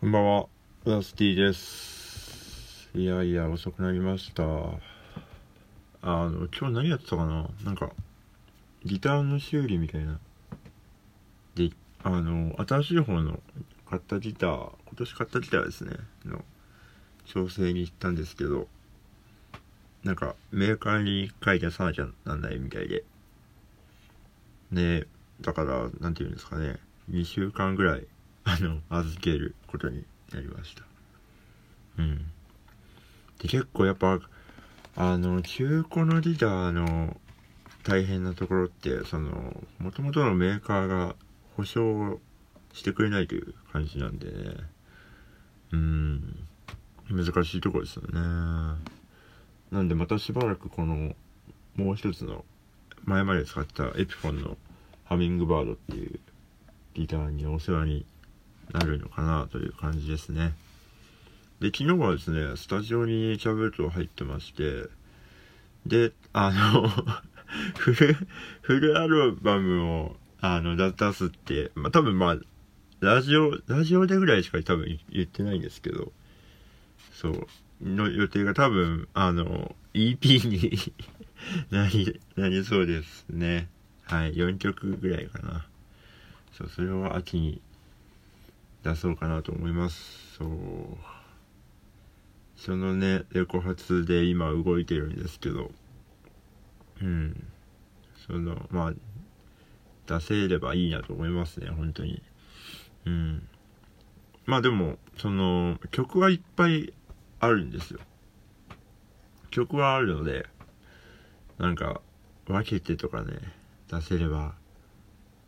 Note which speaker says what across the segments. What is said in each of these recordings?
Speaker 1: こんばんは、ラスティです。いやいや、遅くなりました。あの、今日何やってたかな？なんか、ギターの修理みたいな。で、あの、新しい方の買ったギター、今年買ったギターですね、の調整に行ったんですけど、なんか、メーカーに書いてさなきゃなんないみたいで。ねだから、なんていうんですかね、2週間ぐらい、あの、預けることになりました。うん。で、結構やっぱ、あの、中古のギターの大変なところって、その、もともとのメーカーが保証してくれないという感じなんでね。うん。難しいとこですよね。なんでまたしばらくこの、もう一つの、前まで使ったエピフォンのハミングバードっていうギターにお世話になるのかなという感じですね。で、昨日はですね、スタジオにキャブルト入ってまして、で、あの、フル、フルアルバムを、あの、出出すって、まあ、多分まあ、ラジオ、ラジオでぐらいしか多分言ってないんですけど、そう、の予定が多分、あの、EP に なり、なりそうですね。はい、4曲ぐらいかな。そう、それを秋に出そうかなと思います。そう。そのね、レコ発で今動いてるんですけど、うん。その、まあ、出せればいいなと思いますね、本当に。うん。まあでも、その、曲はいっぱいあるんですよ。曲はあるので、なんか、分けてとかね、出せれば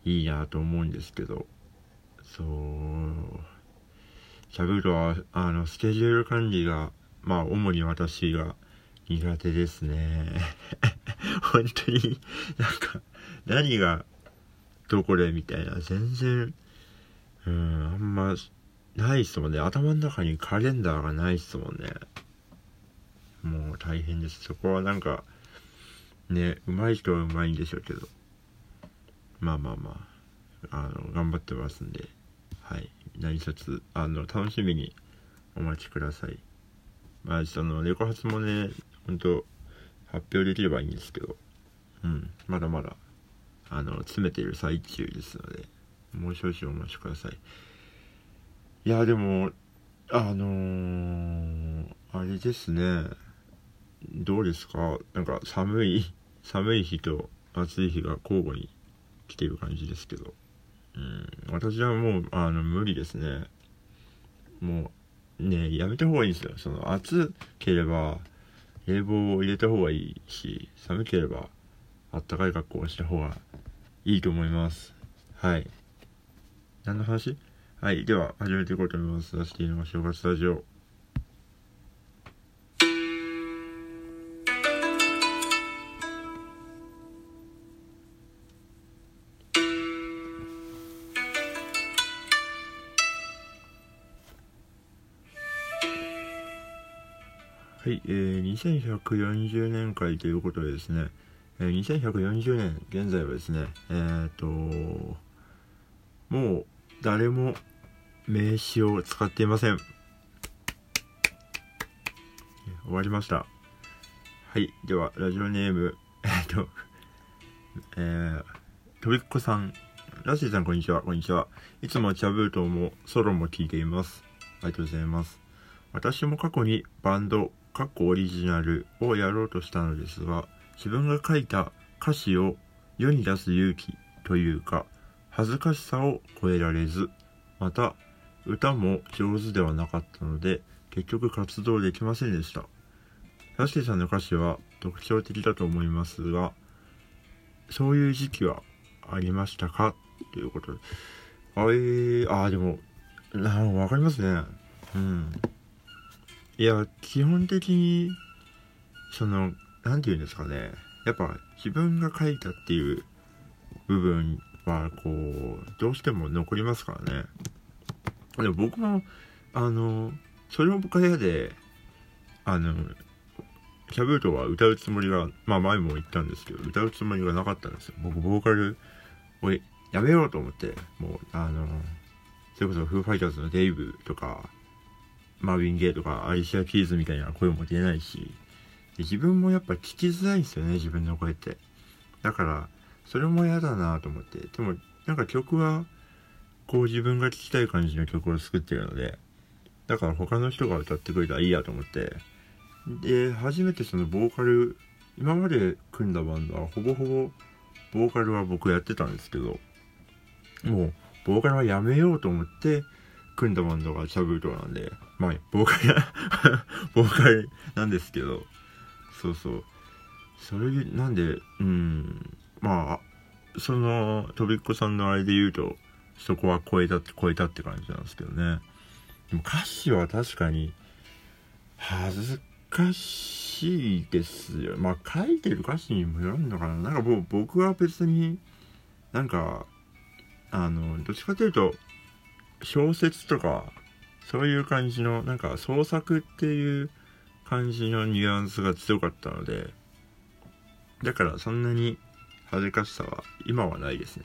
Speaker 1: いいなと思うんですけど、そう、シャブルは、あの、スケジュール管理が、まあ、主に私が苦手ですね。本当に、なんか、何がどこでみたいな、全然、うん、あんま、ないっすもんね。頭の中にカレンダーがないっすもんね。もう大変です。そこはなんか、ね、上手い人は上手いんでしょうけど。まあまあまあ、あの、頑張ってますんで、はい。何卒、あの、楽しみにお待ちください。まあ、その、レコ発もね、ほんと、発表できればいいんですけど、うん、まだまだ、あの、詰めている最中ですので、もう少々お待ちください。いや、でも、あのー、あれですね、どうですか？なんか寒い、寒い日と暑い日が交互に来てる感じですけど、うん、私はもう、あの、無理ですね。もう、ね、やめた方がいいんですよ。その、暑ければ、冷房を入れた方がいいし、寒ければ、あったかい格好をした方がいいと思います。はい。何の話？はい。では、始めていこうと思います。ラスティの正月スタジオ。はい、えー、2140年会ということでですね、えー、2140年、現在はですね、えーと、もう誰も名詞を使っていません。終わりました。はい、では、ラジオネーム、えっと、えー、とびっこさん、ラッシーさんこんにちは、こんにちは。いつもチャブートもソロも聞いています。ありがとうございます。私も過去にバンド、過去オリジナルをやろうとしたのですが、自分が書いた歌詞を世に出す勇気というか、恥ずかしさを超えられず、また歌も上手ではなかったので、結局活動できませんでした。ラスケさんの歌詞は特徴的だと思いますが、そういう時期はありましたか？ということで。あえー、あでも、なわかりますね。うん。いや、基本的に、その、なんて言うんですかね。やっぱ、自分が書いたっていう部分は、こう、どうしても残りますからね。でも僕も、あの、それも僕は嫌で、あの、キャブートは歌うつもりが、まあ前も言ったんですけど、歌うつもりがなかったんですよ。僕、ボーカルをやめようと思って、もう、あの、それこそフーファイターズのデイブとか、マーヴィン・ゲイとか、アリシア・キーズみたいな声も出ないし、自分もやっぱ聞きづらいんですよね、自分の声って。だから、それも嫌だなと思って。でも、なんか曲は、こう自分が聴きたい感じの曲を作ってるので、だから他の人が歌ってくれたらいいやと思って、で、初めてそのボーカル、今まで組んだバンドはほぼほぼボーカルは僕やってたんですけど、もう、ボーカルはやめようと思って、組んだバンドがチャブートなんで、まあ、ボーカルボーカルなんですけど、そうそう。それでなんで、うん、まあ、その、とびっこさんのあれで言うと、そこは超えたって、超えたって感じなんですけどね。でも歌詞は確かに、恥ずかしいですよ。まあ、書いてる歌詞にもよるのかな。なんかもう僕は別に、なんか、あの、どっちかというと、小説とか、そういう感じの、なんか創作っていう感じのニュアンスが強かったので、だからそんなに恥ずかしさは今はないですね。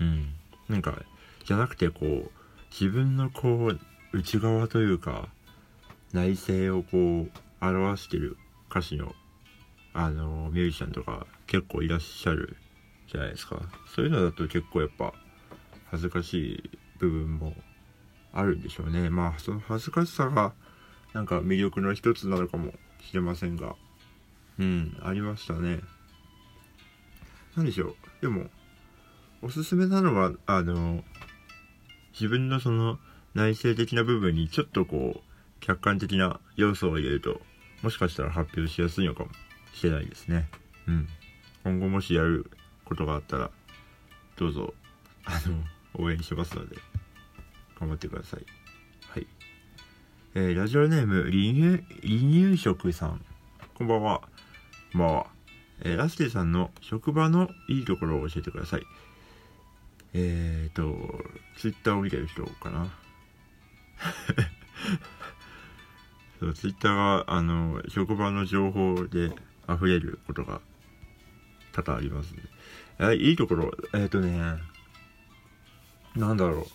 Speaker 1: うん。なんか、じゃなくてこう、自分のこう、内側というか、内政をこう、表してる歌詞の、あの、ミュージシャンとか結構いらっしゃるじゃないですか。そういうのだと結構やっぱ、恥ずかしい部分もあるんでしょうね。まあ、その恥ずかしさが、なんか魅力の一つなのかもしれませんが、うん、ありましたね。何でしょう。でも、おすすめなのは、あの、自分のその内省的な部分にちょっとこう、客観的な要素を入れると、もしかしたら発表しやすいのかもしれないですね。うん。今後もしやることがあったら、どうぞ、あの、応援しますので、頑張ってください。はい。えー、ラジオネーム、離乳、離乳食さん。こんばんは。こんばんは。えー、ラステさんの職場のいいところを教えてください。えーと、ツイッターを見てる人かな。そう、ツイッターが、あの、職場の情報で溢れることが多々ありますね。え、いいところ、えっ、ー、とね、なんだろう。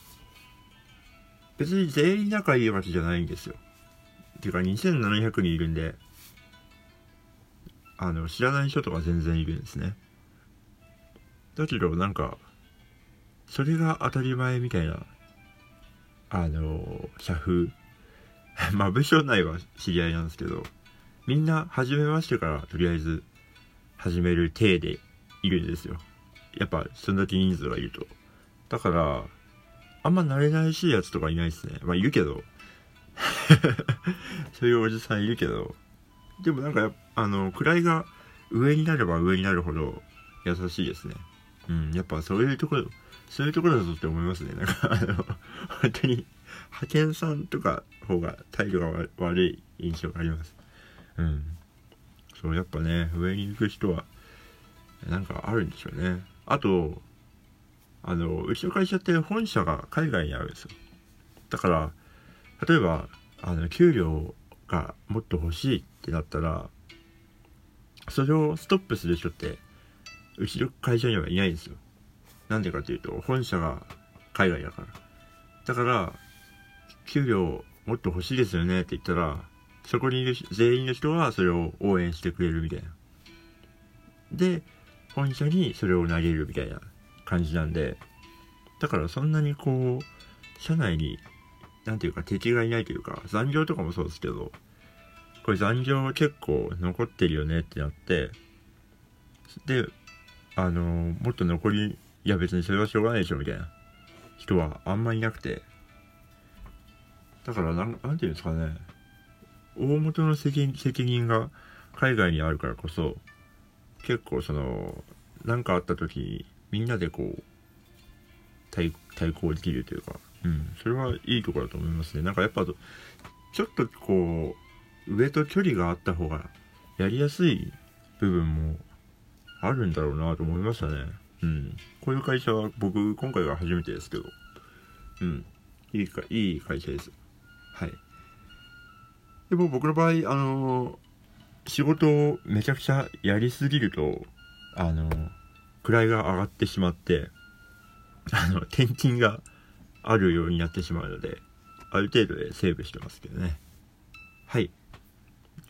Speaker 1: 別に全員仲いいわけじゃないんですよ。ていうか2700人いるんで、あの、知らない人とか全然いるんですね。だけど、なんか、それが当たり前みたいな、あの、社風。まあ、部署内は知り合いなんですけど、みんな、初めましてから、とりあえず、始める体でいるんですよ。やっぱ、そんだけ人数がいると。だから、あんま慣れないしいやつとかいないですね。まあ、いるけど。そういうおじさんいるけど。でもなんか、あの、位が上になれば上になるほど優しいですね。うん、やっぱそういうところ、そういうところだぞって思いますね。なんか、あの、本当に、派遣さんとか方が態度が悪い印象があります。うん。そう、やっぱね、上に行く人は、なんかあるんでしょうね。あと、あの、うちの会社って本社が海外にあるんですよ。だから、例えば、あの、給料がもっと欲しいってなったら、それをストップする人って、うちの会社にはいないんですよ。なんでかっていうと、本社が海外だから。だから、給料もっと欲しいですよねって言ったら、そこにいる全員の人はそれを応援してくれるみたいな。で、本社にそれを投げるみたいな感じなんで、だからそんなにこう、社内に、なんていうか敵がいないというか、残業とかもそうですけど、これ残業結構残ってるよねってなって、で、あのー、もっと残り、いや別にそれはしょうがないでしょみたいな人はあんまいなくて、だからなん、なんていうんですかね、大元の責任が海外にあるからこそ、結構その、何かあった時みんなでこう対抗できるというか、うん、それはいいところだと思いますね。なんかやっぱちょっとこう上と距離があった方がやりやすい部分もあるんだろうなと思いましたね。うん。こういう会社は僕今回が初めてですけど。うん。いいかいい会社です。はい。でも僕の場合あの仕事をめちゃくちゃやりすぎるとあの位が上がってしまって、あの、転勤があるようになってしまうので、ある程度でセーブしてますけどね。はい。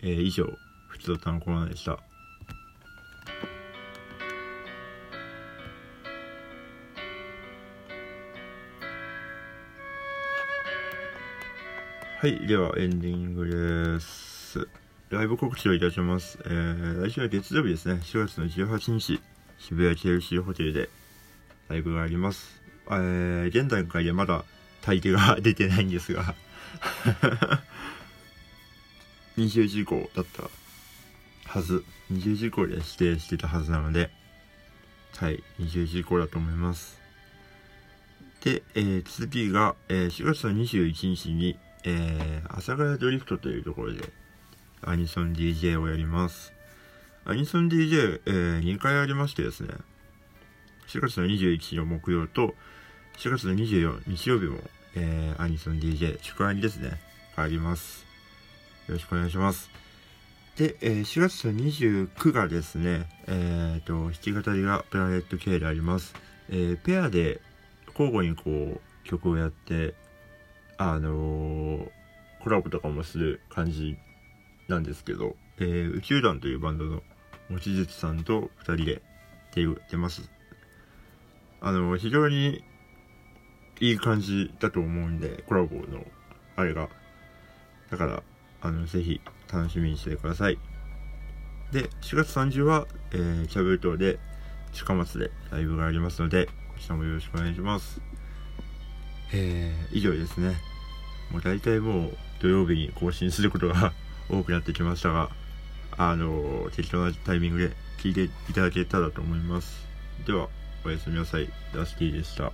Speaker 1: えー、以上、普通の単語コーナーでした。はい、ではエンディングです。ライブ告知をいたします。えー、来週は月曜日ですね、4月の18日、渋谷 KLC ホテルでライブがあります。えー、現段階でまだ大抵が出てないんですが 20時以降だったはず。20時以降で指定してたはずなので、はい、20時以降だと思います。で、えー、次が、えー、4月の21日に、えー、阿佐ヶ谷ドリフトというところでアニソン DJ をやります。アニソン DJ、えー、2回ありましてですね、4月の21日の木曜と、4月の24日曜日も、えー、アニソン DJ、宿アニですね、あります。よろしくお願いします。で、えー、4月の29がですね、えっ、ー、と、弾き語りがプラネット K であります。えー、ペアで交互にこう曲をやって、あのー、コラボとかもする感じなんですけど、えー、宇宙団というバンドの望月さんと2人で出出ます。あの、非常にいい感じだと思うんで、コラボのあれが。だから、あの、ぜひ楽しみにしてください。で、4月30は、えー、キャブル島で近松でライブがありますので、こちらもよろしくお願いします。えー、以上ですね。もう大体もう土曜日に更新することが 多くなってきましたが、あの、適当なタイミングで聞いていただけたらと思います。では、おやすみなさい。ダスティでした。